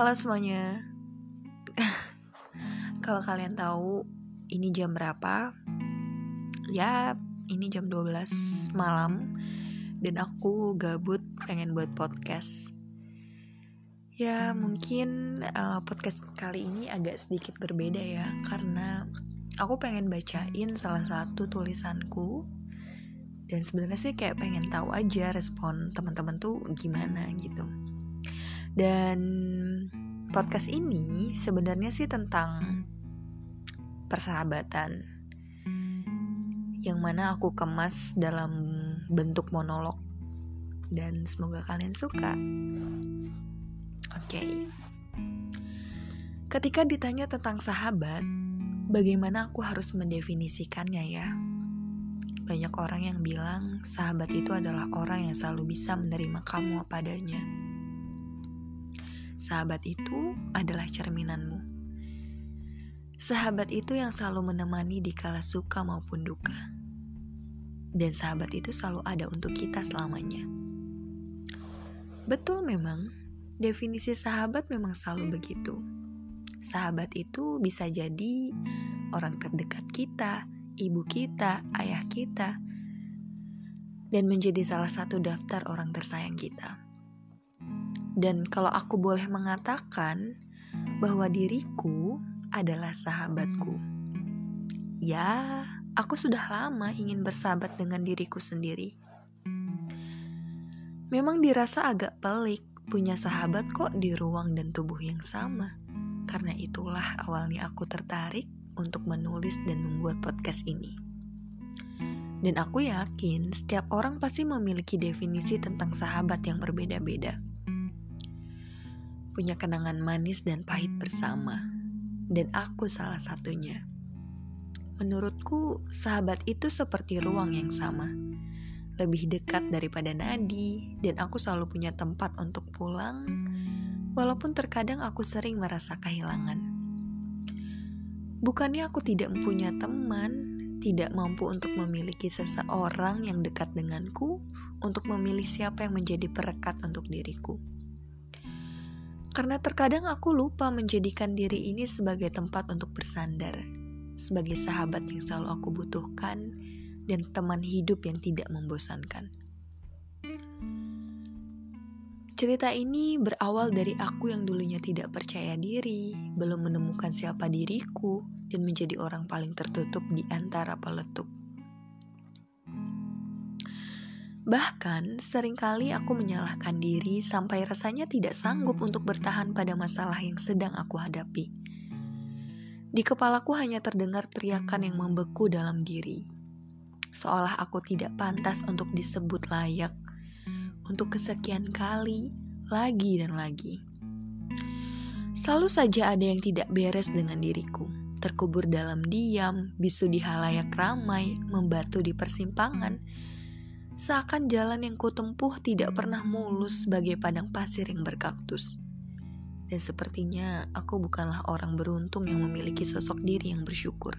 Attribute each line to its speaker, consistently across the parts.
Speaker 1: Halo semuanya. Kalau kalian tahu ini jam berapa? Ya, ini jam 12 malam dan aku gabut pengen buat podcast. Ya, mungkin uh, podcast kali ini agak sedikit berbeda ya karena aku pengen bacain salah satu tulisanku dan sebenarnya sih kayak pengen tahu aja respon teman-teman tuh gimana gitu. Dan podcast ini sebenarnya sih tentang persahabatan yang mana aku kemas dalam bentuk monolog dan semoga kalian suka. Oke. Okay. Ketika ditanya tentang sahabat, bagaimana aku harus mendefinisikannya ya? Banyak orang yang bilang sahabat itu adalah orang yang selalu bisa menerima kamu apa adanya Sahabat itu adalah cerminanmu. Sahabat itu yang selalu menemani di kala suka maupun duka. Dan sahabat itu selalu ada untuk kita selamanya. Betul memang, definisi sahabat memang selalu begitu. Sahabat itu bisa jadi orang terdekat kita, ibu kita, ayah kita, dan menjadi salah satu daftar orang tersayang kita. Dan kalau aku boleh mengatakan bahwa diriku adalah sahabatku. Ya, aku sudah lama ingin bersahabat dengan diriku sendiri. Memang dirasa agak pelik punya sahabat kok di ruang dan tubuh yang sama. Karena itulah awalnya aku tertarik untuk menulis dan membuat podcast ini. Dan aku yakin setiap orang pasti memiliki definisi tentang sahabat yang berbeda-beda punya kenangan manis dan pahit bersama, dan aku salah satunya. Menurutku, sahabat itu seperti ruang yang sama, lebih dekat daripada nadi, dan aku selalu punya tempat untuk pulang, walaupun terkadang aku sering merasa kehilangan. Bukannya aku tidak mempunyai teman, tidak mampu untuk memiliki seseorang yang dekat denganku, untuk memilih siapa yang menjadi perekat untuk diriku. Karena terkadang aku lupa menjadikan diri ini sebagai tempat untuk bersandar, sebagai sahabat yang selalu aku butuhkan, dan teman hidup yang tidak membosankan. Cerita ini berawal dari aku yang dulunya tidak percaya diri, belum menemukan siapa diriku, dan menjadi orang paling tertutup di antara peletuk. Bahkan, sering kali aku menyalahkan diri sampai rasanya tidak sanggup untuk bertahan pada masalah yang sedang aku hadapi. Di kepalaku hanya terdengar teriakan yang membeku dalam diri, seolah aku tidak pantas untuk disebut layak untuk kesekian kali, lagi dan lagi. Selalu saja ada yang tidak beres dengan diriku, terkubur dalam diam, bisu di halayak ramai, membatu di persimpangan seakan jalan yang kutempuh tidak pernah mulus sebagai padang pasir yang berkaktus. Dan sepertinya aku bukanlah orang beruntung yang memiliki sosok diri yang bersyukur.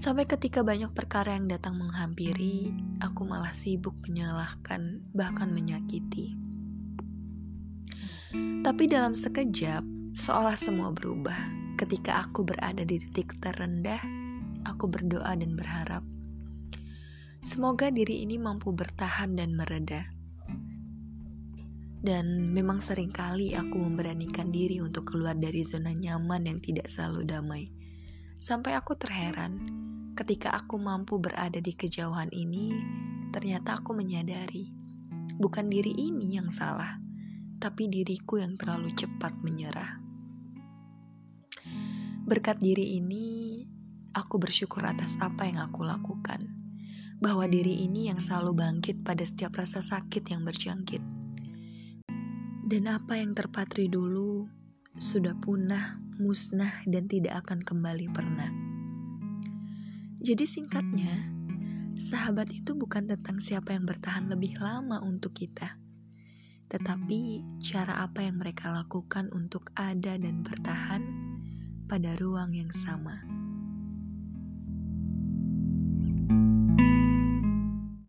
Speaker 1: Sampai ketika banyak perkara yang datang menghampiri, aku malah sibuk menyalahkan, bahkan menyakiti. Tapi dalam sekejap, seolah semua berubah. Ketika aku berada di titik terendah, aku berdoa dan berharap Semoga diri ini mampu bertahan dan mereda. Dan memang sering kali aku memberanikan diri untuk keluar dari zona nyaman yang tidak selalu damai. Sampai aku terheran ketika aku mampu berada di kejauhan ini, ternyata aku menyadari bukan diri ini yang salah, tapi diriku yang terlalu cepat menyerah. Berkat diri ini, aku bersyukur atas apa yang aku lakukan bahwa diri ini yang selalu bangkit pada setiap rasa sakit yang berjangkit. Dan apa yang terpatri dulu sudah punah, musnah, dan tidak akan kembali pernah. Jadi singkatnya, sahabat itu bukan tentang siapa yang bertahan lebih lama untuk kita, tetapi cara apa yang mereka lakukan untuk ada dan bertahan pada ruang yang sama.